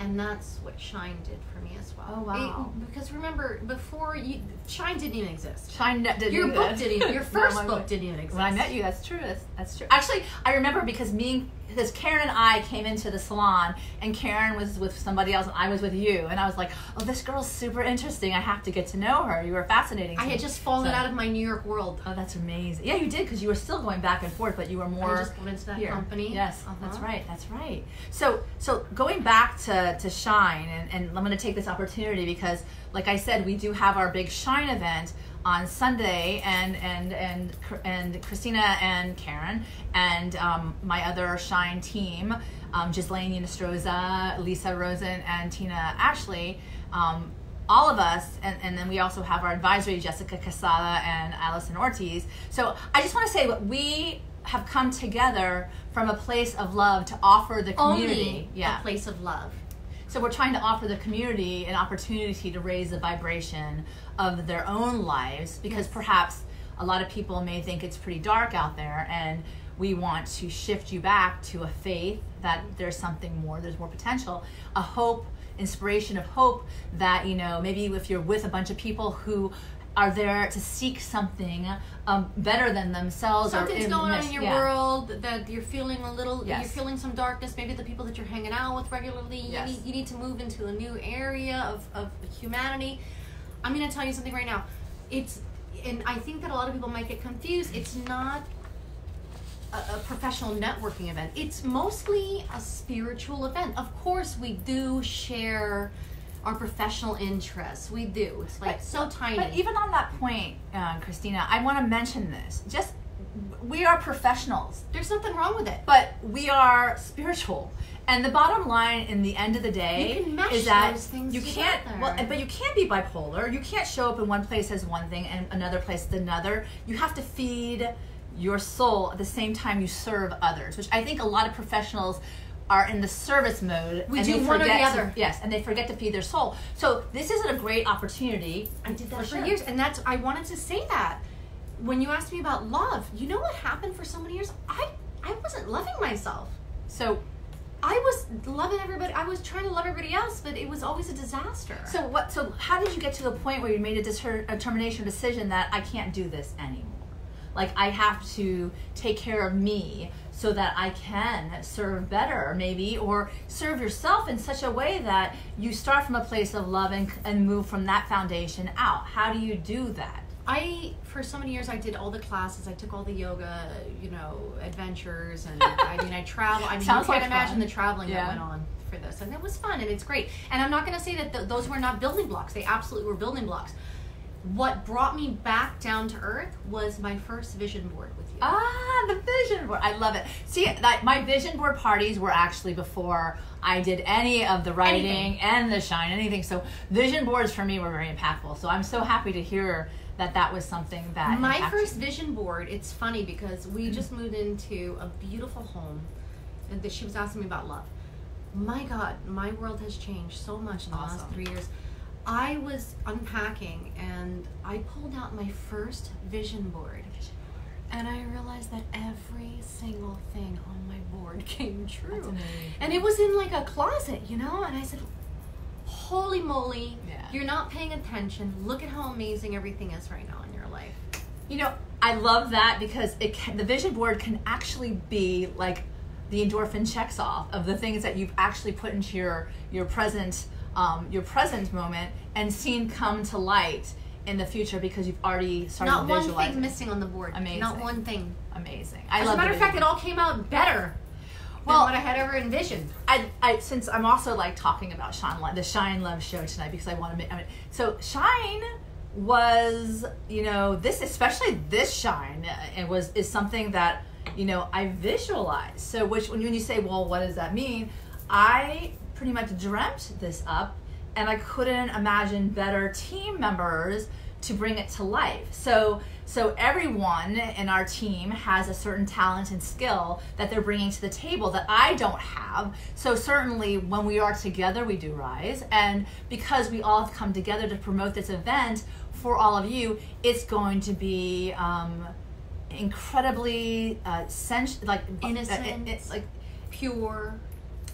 And that's what Shine did for me as well. Oh, wow. It- because remember, before you, Shine didn't even exist. Shine didn't Your book didn't even, your first my book didn't even exist. When I met you, that's true. That's, that's true. Actually, I remember because me, because Karen and I came into the salon, and Karen was with somebody else, and I was with you, and I was like, "Oh, this girl's super interesting. I have to get to know her. You were fascinating." I had just fallen So- out of my New York world. Oh, that's amazing. Yeah, you did because you were still going back and forth, but you were more. I just went into that here. company. Yes, Uh-huh. that's right. That's right. So, so going back to to Shine, and, and I'm going to take this opportunity because, like I said, we do have our big Shine event on Sunday, and and and and Christina and Karen and um, my other Shine team, um, Ghislaine Nostroza, Lisa Rosen, and Tina Ashley. Um, all of us, and, and then we also have our advisory, Jessica Casada and Allison Ortiz. So I just want to say that we have come together from a place of love to offer the community. Only yeah. a place of love. So we're trying to offer the community an opportunity to raise the vibration of their own lives because Yes. perhaps a lot of people may think it's pretty dark out there and we want to shift you back to a faith that there's something more, there's more potential, a hope, inspiration of hope that, you know, maybe if you're with a bunch of people who are there to seek something um, better than themselves Something's going on in your yeah. world that you're feeling a little. Yes. You're feeling some darkness. Maybe the people that you're hanging out with regularly. You Yes. need you need to move into a new area of, of humanity. I'm gonna tell you something right now. It's and I think that a lot of people might get confused. It's not a, a professional networking event. It's mostly a spiritual event. Of course, we do share our professional interests. We do. It's like But- so tiny. But even on that point, uh, Christina, I want to mention this. Just we are professionals, There's nothing wrong with it. but we are spiritual. And the bottom line, in the end of the day, You can mesh is that those things you can't. together. Well, but you can't be bipolar. You can't show up in one place as one thing and another place as another. You have to feed your soul at the same time you serve others, which I think a lot of professionals are in the service mode. We and do they one or the forget to- other. yes, and they forget to feed their soul. So this isn't a great opportunity. I did that For sure. years, and that's I wanted to say that when you asked me about love. You know what happened for so many years? I I wasn't loving myself. So I was loving everybody. I was trying to love everybody else, but it was always a disaster. so what? So how did you get to the point where you made a determination decision that I can't do this anymore? Like I have to take care of me so that I can serve better, maybe, or serve yourself in such a way that you start from a place of love and, and move from that foundation out. How do you do that? I, for so many years, I did all the classes. I took all the yoga, you know, adventures, and I mean, I travel. I mean, Sounds you can't like imagine fun. the traveling Yeah. that went on for this, and it was fun, and it's great. And I'm not going to say that th- those were not building blocks. They absolutely were building blocks. What brought me back down to earth was my first vision board with. Ah, the vision board. I love it. See, that my vision board parties were actually before I did any of the writing Anything. and the shine, anything. So vision boards for me were very impactful. So I'm so happy to hear that that was something that my impacted first vision board it's funny because we just moved into a beautiful home and that she was asking me about love my god my world has changed so much in the last three years i was unpacking and i pulled out my first vision board and i realized that every single thing on my board came true. And it was in like a closet you know? And i said holy moly Yeah. you're not paying attention. Look at how amazing everything is right now in your life. You know, I love that because it can, the vision board can actually be like the endorphin checks off of the things that you've actually put into your your present um, your present moment and seen come to light in the future because you've already started Not one thing missing on the board. Amazing. Not one thing. Amazing. I As love a matter of fact, it all came out better Well- than what I had ever envisioned. I, I since I'm also like talking about Shine Love, the Shine Love show tonight because I want to make. I mean, so Shine was you know this especially this Shine uh, it was is something that you know I visualize. So which when you say well what does that mean? I pretty much dreamt this up and I couldn't imagine better team members to bring it to life. So so everyone in our team has a certain talent and skill that they're bringing to the table that I don't have. So certainly when we are together we do rise and because we all have come together to promote this event for all of you, it's going to be um, incredibly uh, sens- like uh, Innocent. it- it's like Pure.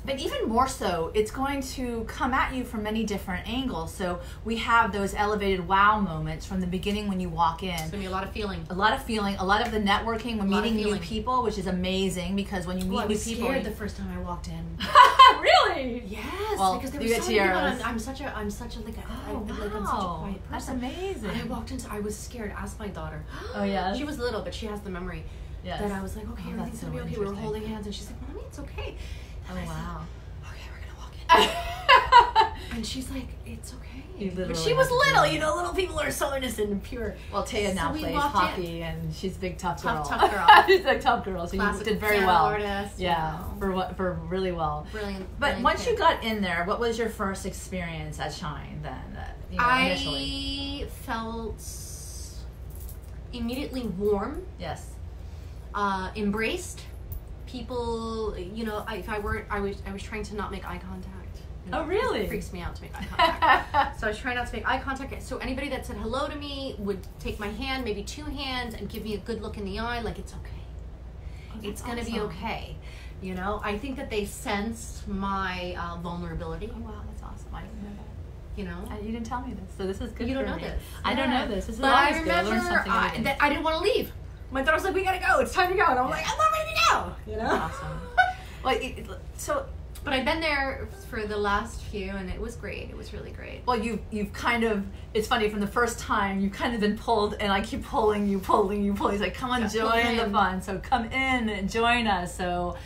But even more so, it's going to come at you from many different angles. So we have those elevated wow moments from the beginning when you walk in. It's gonna be a lot of feeling. A lot of feeling, a lot of the networking when meeting new people, which is amazing because when you meet Oh, I new was people, scared the first time I walked in. really? Yes, Well, because there you were get so many people. I'm, I'm such a, I'm such a like, a, I, Oh, like I'm such a oh, wow. quiet That's amazing. And I walked into, I was scared. Ask my daughter. Oh, yeah. She was little, but she has the memory. Yes. That I was like, okay, Oh, everything's gonna be okay. We were holding hands, and she's like, mommy, it's okay. And Oh I said, wow. okay, we're gonna walk in. And she's like, it's okay. But she was have to do little, you know, little people are so innocent and pure. well, Taya now So we plays walked in- hockey, and she's a big tough girl. Tough, tough girl. she's a tough girl. So you did very well. artist, you yeah, know. for what for really well. Brilliant. But brilliant once kid. you got in there, what was your first experience at Shine then? uh, You know, initially. I felt immediately warm, Yes. uh, embraced. People, you know, I, if I weren't, I was, I was trying to not make eye contact. You know, Oh, really? It freaks me out to make eye contact. so I was trying not to make eye contact. So anybody that said hello to me would take my hand, maybe two hands, and give me a good look in the eye, like it's okay. it's gonna be okay. You know, I think that they sensed my uh, vulnerability. Oh wow, that's awesome. I didn't know that. You know, Uh, You didn't tell me this, so this is good. you don't know me. this. I don't know this. This is but I good. I learn remember I, that I didn't want to leave. My daughter was like, "We gotta go. It's time to go." And I'm like, "I'm not ready to go." You know. Awesome. Well, it, it- so But I've been there for the last few, and it was great. It was really great. well, you you've kind of. It's funny from the first time you've kind of been pulled, and I keep pulling you, pulling you, pulling. He's like, come on, Yeah, join the fun. So come in and join us. So.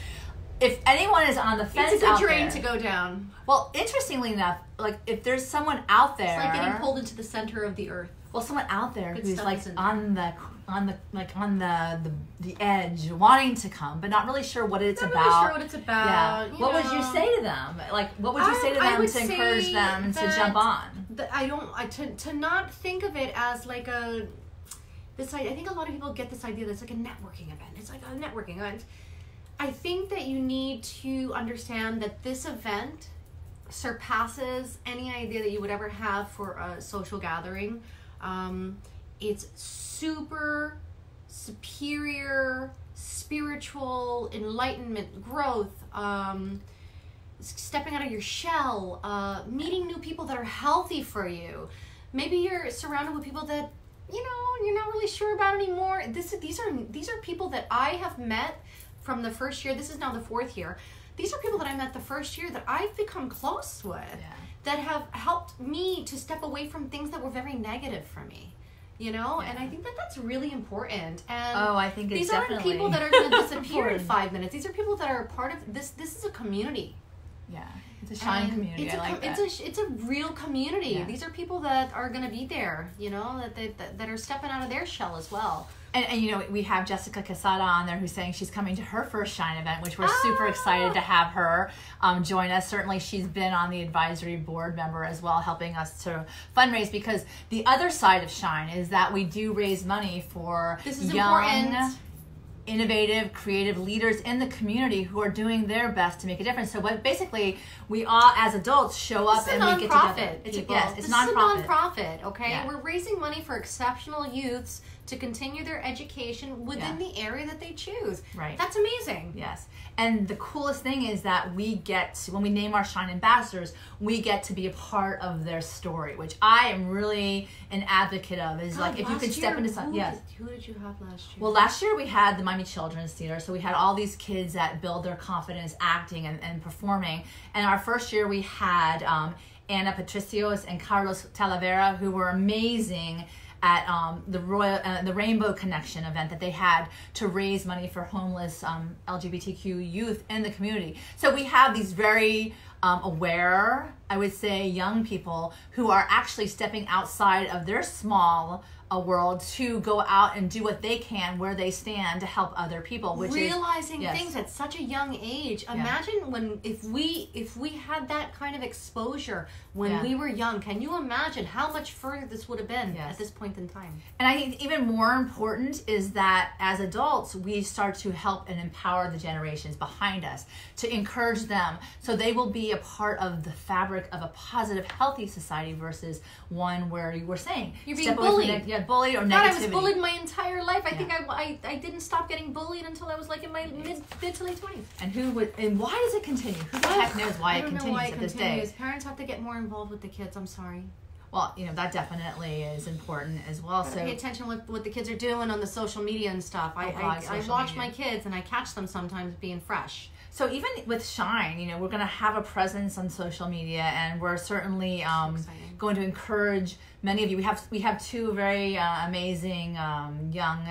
If anyone is on the fence It's a good drain there, to go down. well, interestingly enough, like if there's someone out there, It's like getting pulled into the center of the earth. well, someone out there Good who's like on the on the like on the, the the edge, wanting to come, but not really sure what it's Not about. really sure what it's about. yeah. What would you say to them? Like, what would you I- say to them to encourage them to jump on? that I don't I, to to not think of it as like a this I, I think a lot of people get this idea that it's like a networking event. It's like a networking event. I think that you need to understand that this event surpasses any idea that you would ever have for a social gathering. Um, it's super superior, spiritual, enlightenment, growth, um, stepping out of your shell, uh, meeting new people that are healthy for you. Maybe you're surrounded with people that you know you're not really sure about anymore. This these are these are people that I have met from the first year. This is now the fourth year. These are people that I met the first year that I've become close with. Yeah. That have helped me to step away from things that were very negative for me. You know, and I think that that's really important. And Oh, I think it's these aren't people that are going to disappear in five minutes. These are people that are part of this. This is a community. Yeah, it's a shine And community. It's a, like. It's a it's a real community. Yeah. These are people that are going to be there. You know that they that, that are stepping out of their shell as well. And, and you know, we have Jessica Casada on there who's saying she's coming to her first Shine event, which we're super Ah! excited to have her um, join us. Certainly, she's been on the advisory board member as well, helping us to fundraise because the other side of Shine is that we do raise money for This is young, important. innovative, creative leaders in the community who are doing their best to make a difference. So, what basically we all as adults show up and we get together. It's a, yes, it's this nonprofit. is a nonprofit. Okay, Yeah. we're raising money for exceptional youths to continue their education within the area that they choose. Right. That's amazing. Yes. And the coolest thing is that we get to, when we name our Shine ambassadors, we get to be a part of their story, which I am really an advocate of. Is like if you could step into something. Yes. Did, who did you have last year? Well, last year we had the Miami Children's Theater, so we had all these kids that build their confidence acting and, and performing. And our first year we had um, Anna Patricios and Carlos Talavera, who were amazing at um, the Royal, uh, the Rainbow Connection event that they had to raise money for homeless um, LGBTQ youth in the community. So we have these very um, aware, I would say, young people who are actually stepping outside of their small a world to go out and do what they can where they stand to help other people which realizing is yes. things at such a young age imagine when if we if we had that kind of exposure when Yeah. we were young can you imagine how much further this would have been Yes. at this point in time and i think even more important is that as adults we start to help and empower the generations behind us to encourage them so they will be a part of the fabric of a positive healthy society versus one where you were saying You're being step away from bullied. neg- yeah bullied or God, I was bullied my entire life. I Yeah. think I, I, I didn't stop getting bullied until I was like in my mid mid to late twenties. and who would and why does it continue who the heck knows why it continues why it at this day. Parents have to get more involved with the kids. I'm sorry. well you know that definitely is important as well so Pay attention with what the kids are doing on the social media and stuff. I Oh, I, I watch media. my kids and I catch them sometimes being fresh. So even with Shine, you know, we're to have a presence on social media, and we're certainly um, exciting. Going to encourage many of you. We have we have two very uh, amazing um, young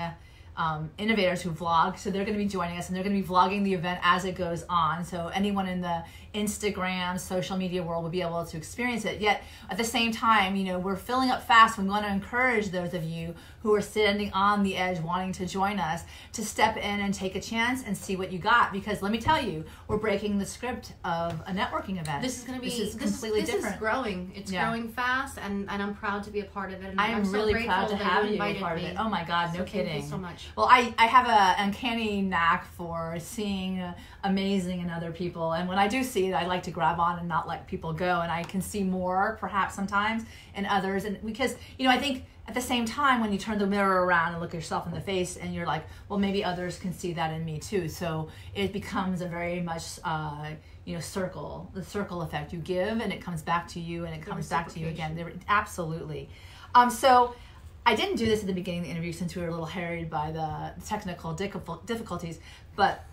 um, innovators who vlog, so they're going to be joining us, and they're going to be vlogging the event as it goes on. So anyone in the Instagram, social media world will be able to experience it. Yet at the same time, you know, we're filling up fast. We want to encourage those of you who are standing on the edge, wanting to join us, to step in and take a chance and see what you got. Because let me tell you, we're breaking the script of a networking event. This is going to be this is completely this different. Is growing. It's Yeah. growing fast, and, and I'm proud to be a part of it. And I am I'm so really grateful proud to have you a part of me. it. Oh my God, no So kidding. Thank you so much. Well, I, I have a uncanny knack for seeing amazing in other people. And when I do see it, I like to grab on and not let people go. And I can see more perhaps sometimes in others. And because, you know, I think at the same time, when you turn the mirror around and look yourself in the face and you're like, well, maybe others can see that in me too. So it becomes a very much, uh, you know, circle, the circle effect. You give and it comes back to you and it comes back to you again. There- Absolutely. Um, so, I didn't do this at the beginning of the interview since we were a little harried by the technical difficulties, but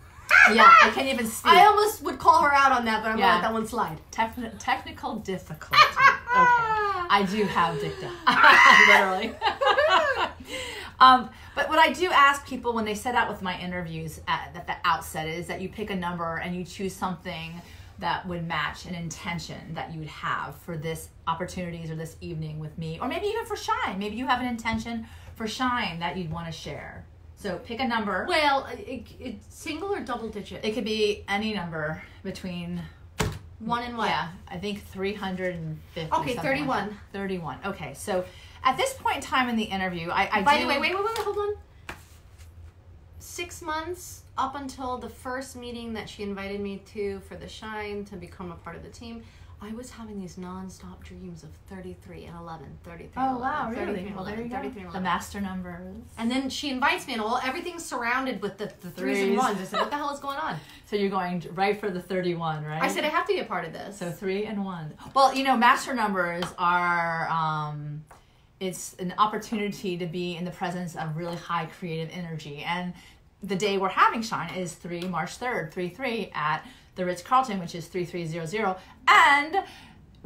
yeah, I can't even speak. I almost would call her out on that, but I'm Yeah. gonna let that one slide. Techni- technical difficulty. Okay, I do have dicta, literally. um, but what I do ask people when they set out with my interviews at, at the outset is that you pick a number and you choose something that would match an intention that you would have for this opportunities or this evening with me, or maybe even for Shine. Maybe you have an intention for Shine that you'd want to share. So pick a number. Well, it, it's single or double digit. It could be any number between one and what? yeah, I think 350. Okay, something like 31. 31. Okay, so at this point in time in the interview, I, I By do, the way, wait, wait, wait, hold on. six months up until the first meeting that she invited me to for the Shine to become a part of the team. I was having these non-stop dreams of 33 and 11, 33 and 11, 33 and Well, there 11, you go. 33 The master numbers. And then she invites me, and well, everything's surrounded with the, the threes and Threes. ones. I said, "What the hell is going on?" So you're going right for the 31, right? I said, "I have to be a part of this." So three and one. Well, you know, master numbers are um, it's an opportunity to be in the presence of really high creative energy. And the day we're having Shine is three March third, three three at the Ritz Carlton, which is three three zero zero, and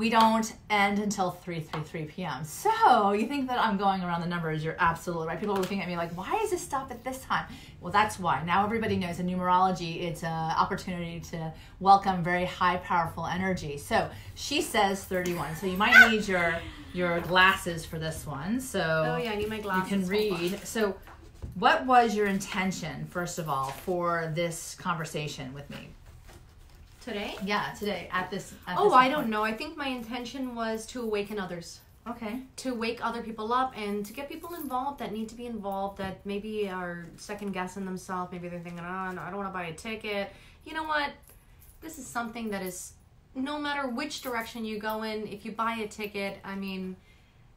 we don't end until 3.33 p.m. So you think that I'm going around the numbers, you're absolutely right. People are looking at me like, why does this stop at this time? Well, that's why. Now everybody knows in numerology, it's an opportunity to welcome very high, powerful energy. So she says 31. So you might need your your glasses for this one. So oh yeah, I need my glasses. you can read. So what was your intention, first of all, for this conversation with me? today. Yeah, today at this. At Oh, this I don't know. I think my intention was to awaken others. Okay. to wake other people up and to get people involved that need to be involved that maybe are second guessing themselves maybe they're thinking oh i don't want to buy a ticket you know what this is something that is no matter which direction you go in if you buy a ticket i mean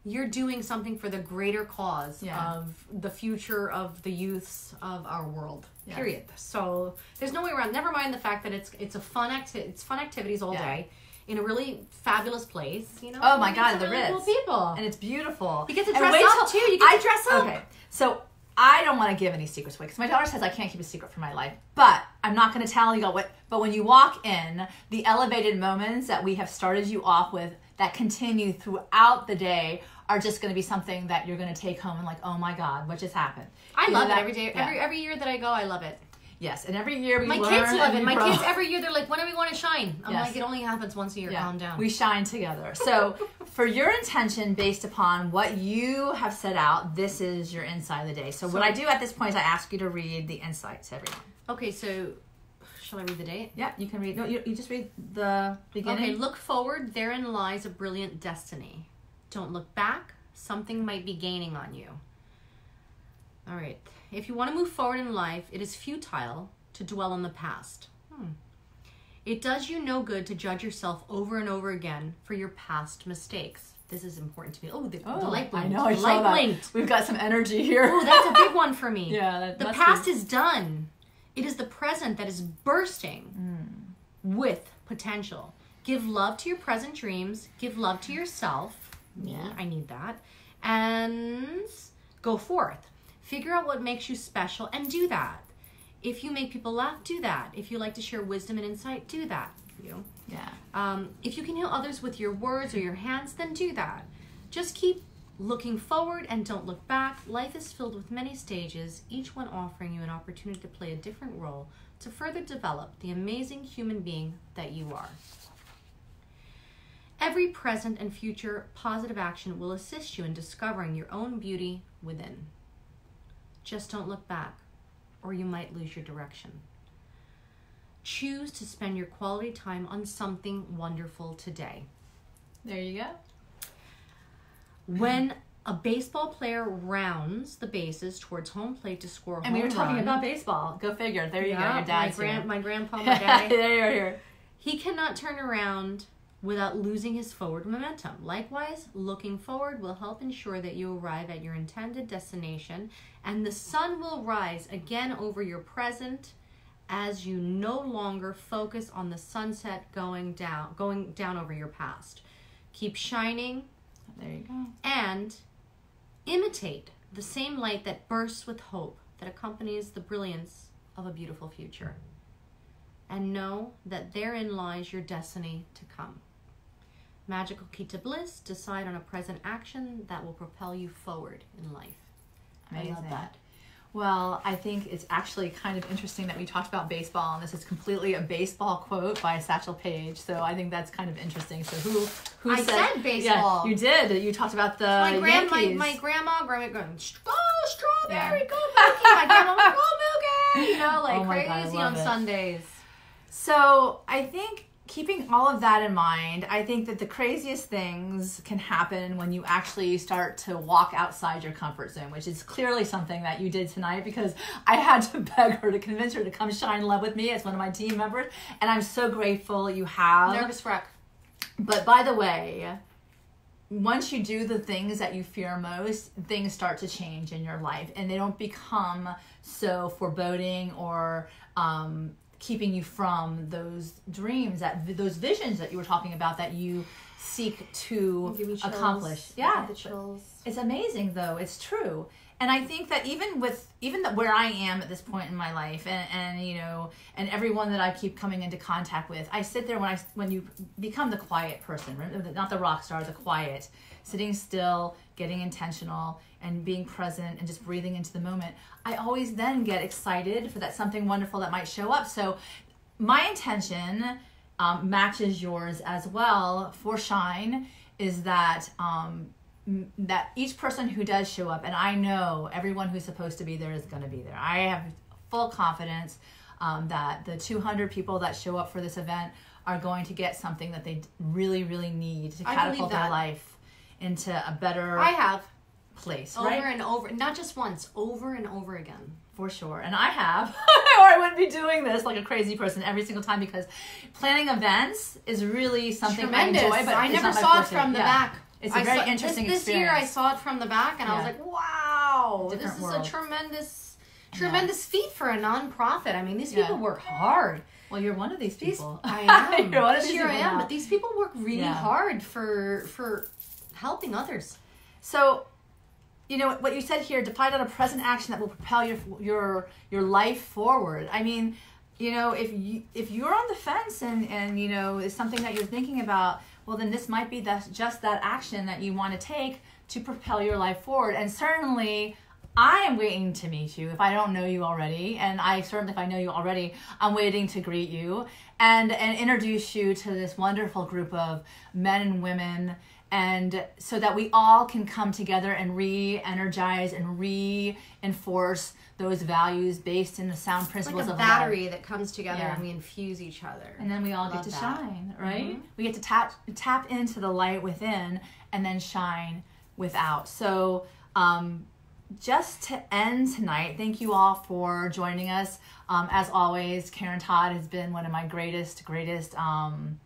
you're doing something for the greater cause Yeah. of the future of the youths of our world Yeah. period so there's no way around never mind the fact that it's it's a fun acti- it's fun activities all Yeah. day in a really fabulous place you know Oh my God, the really cool people and it's beautiful. You get to dress up, too. You get to I- dress up. Okay, so I don't want to give any secrets away because my daughter says I can't keep a secret for my life. But I'm not going to tell you all what. But when you walk in, the elevated moments that we have started you off with that continue throughout the day are just going to be something that you're going to take home and like, oh my God, what just happened? I Either love it every day. yeah. Every every year that I go, I love it. yes, and every year we My kids love it. My grow. kids every year they're like, "When do we want to shine?" I'm Yes. like, "It only happens once a year. Calm down." We shine together. So, for your intention based upon what you have set out, this is your insight of the day. So, what I do at this point is I ask you to read the insights, everyone. okay, so shall I read the date? Yeah, you can read. No, you, you just read the beginning. Okay, look forward. Therein lies a brilliant destiny. Don't look back. Something might be gaining on you. All right. If you want to move forward in life, it is futile to dwell on the past. Hmm. It does you no good to judge yourself over and over again for your past mistakes. This is important to me. Oh, the, the light I know. I saw that. blinked. We've got some energy here. Oh, that's a big one for me. yeah. That The past be- is done. It is the present that is bursting Hmm. with potential. Give love to your present dreams. Give love to yourself. Me, Yeah. I need that. And go forth. Figure out what makes you special and do that. If you make people laugh, do that. If you like to share wisdom and insight, do that. You. Yeah. Um, if you can heal others with your words or your hands, then do that. Just keep looking forward and don't look back. Life is filled with many stages, each one offering you an opportunity to play a different role to further develop the amazing human being that you are. Every present and future positive action will assist you in discovering your own beauty within. Just don't look back, or you might lose your direction. Choose to spend your quality time on something wonderful today. There you go. When a baseball player rounds the bases towards home plate to score a And home we were talking run- about baseball. Go figure. There you go. Your dad's my, here. my grandpa, my daddy. there you're here. He cannot turn around without losing his forward momentum. Likewise, looking forward will help ensure that you arrive at your intended destination and the sun will rise again over your present as you no longer focus on the sunset going down going down over your past. Keep shining There you go. and imitate the same light that bursts with hope that accompanies the brilliance of a beautiful future. And know that therein lies your destiny to come. Magical key to bliss, decide on a present action that will propel you forward in life. I love that. Well, I think it's actually kind of interesting that we talked about baseball, and this is completely a baseball quote by Satchel Paige. So I think that's kind of interesting. So who who I said baseball. Yeah, you did. You talked about the My grand, my, Yankees. my grandma, grandma, grandma, go strawberry, Yeah. go Mookie. My grandma, go Mookie. You know, oh like Oh my God, crazy on it. Sundays. So I think keeping all of that in mind, I think that the craziest things can happen when you actually start to walk outside your comfort zone, which is clearly something that you did tonight because I had to beg her to convince her to come shine love with me as one of my team members. And I'm so grateful you have. Nervous wreck. But by the way, once you do the things that you fear most, things start to change in your life and they don't become so foreboding or um, keeping you from those dreams, that those visions that you were talking about that you seek to chills. accomplish. Yeah, the chills. it's amazing though. It's true. And I think that even with even that where I am at this point in my life and, and you know and everyone that I keep coming into contact with, I sit there when I when you become the quiet person, not the rock star, the quiet, sitting still, getting intentional and being present and just breathing into the moment. I always then get excited for that something wonderful that might show up. So my intention um, matches yours as well for shine is that um, that each person who does show up and i know everyone who's supposed to be there is going to be there i have full confidence um, that the 200 people that show up for this event are going to get something that they really really need to catapult their life into a better I have place over right and over, not just once, over and over again. for sure. And I have, or I wouldn't be doing this like a crazy person every single time because planning events is really something Tremendous. I enjoy. But I never saw it from the Yeah. back. It's a I very saw, interesting this, this year I saw it from the back and I was like, wow, this is world. a tremendous, tremendous feat for a nonprofit. I mean, these Yeah. people work hard. Well, you're one of these These, people. I am. you're one of these year I am. now. But these people work really Yeah. hard for for helping others. So, you know what you said here: define on a present action that will propel your your your life forward. I mean, you know, if you if you're on the fence and and you know it's something that you're thinking about, well, then this might be that just that action that you want to take to propel your life forward. And certainly. I am waiting to meet you if I don't know you already, and I certainly if I know you already, I'm waiting to greet you and and introduce you to this wonderful group of men and women and so that we all can come together and re-energize and reinforce those values based in the sound principles like a of battery that comes together Yeah. and we infuse each other. and then we all Love get to that. shine right Mhm. we get to tap tap into the light within and then shine without so um just to end tonight, thank you all for joining us. Um, as always, Karen Todd has been one of my greatest, greatest um,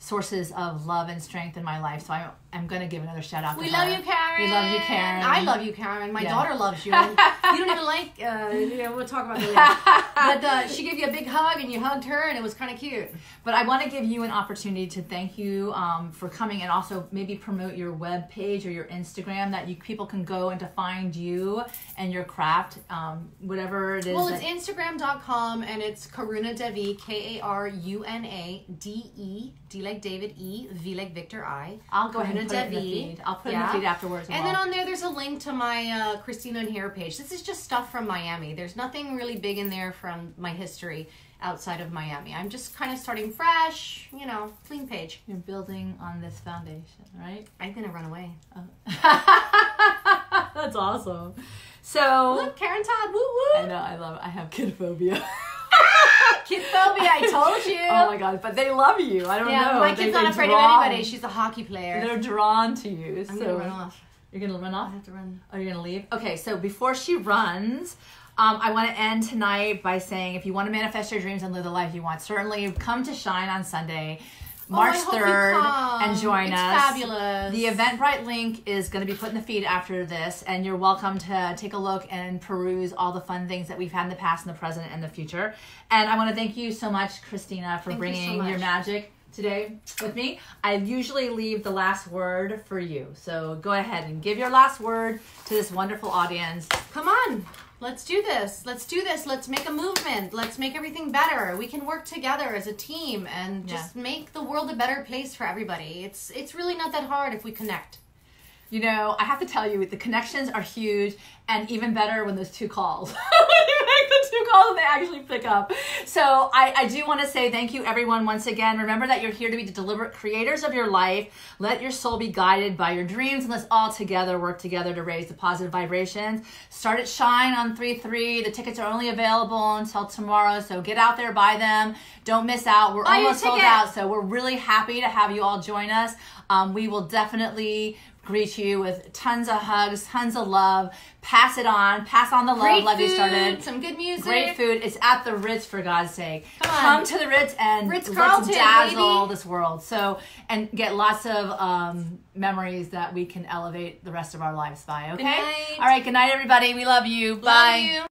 sources of love and strength in my life. So I'm, I'm going to give another shout out. We love her. you, Karen. We love you, Karen. I love you, Karen. My Yeah. daughter loves you. You don't even like. Uh, know, we'll talk about that later. But uh, she gave you a big hug, and you hugged her, and it was kind of cute. But I want to give you an opportunity to thank you um, for coming and also maybe promote your web page or your Instagram that you people can go and to find you and your craft, um, whatever it is. Well, it's Instagram.com, and it's Karuna Devi, K A R U N A D E, D like David, E, V like Victor, I. I'll go ahead and Karuna it in the Devi. feed. I'll put it in the feed afterwards. And well. then on there, there's a link to my uh, Christina and Hair page. This is just stuff from Miami. There's nothing really big in there from my history outside of Miami. I'm just kind of starting fresh, you know, clean page. You're building on this foundation, right? I'm gonna run away. That's awesome. So Look, Karen Todd, woo woo. I know I love it. I have kid phobia. Kid phobia, I told you. oh my god! But they love you. I don't yeah, know. my kid's they not afraid drawn- of anybody. She's a hockey player. They're drawn to you. I'm so gonna run off. you're gonna run off. I have to run. Oh, you're gonna leave. Okay. So before she runs. Um, I want to end tonight by saying if you want to manifest your dreams and live the life you want, certainly come to Shine on Sunday, Oh, March oh, hope you 3rd, and join it's us. fabulous. The Eventbrite link is going to be put in the feed after this, and you're welcome to take a look and peruse all the fun things that we've had in the past, and the present, and the future. And I want to thank you so much, Christina, for Thank you so bringing your magic today with me. I usually leave the last word for you, so go ahead and give your last word to this wonderful audience. Come on. Let's do this. Let's do this. Let's make a movement. Let's make everything better. We can work together as a team and just make the world a better place for everybody. It's it's really not that hard if we connect. You know, I have to tell you, the connections are huge, and even better when those two calls. when you make the two calls and they actually pick up. So I, I do want to say thank you, everyone, once again. Remember that you're here to be the deliberate creators of your life. Let your soul be guided by your dreams, and let's all together work together to raise the positive vibrations. Start at Shine on 3 3. The tickets are only available until tomorrow, so get out there, buy them. Don't miss out. We're Buy almost sold out, so we're really happy to have you all join us. Um, we will definitely greet you with tons of hugs, tons of love. Pass it on. Pass on the love. Great love food, you started. some good music. Great food. It's at the Ritz for God's sake. Come on. Come to the Ritz and Ritz let's dazzle baby. this world. So and get lots of um, memories that we can elevate the rest of our lives by. Okay. All right. Good night, everybody. We love you. Love Bye. you.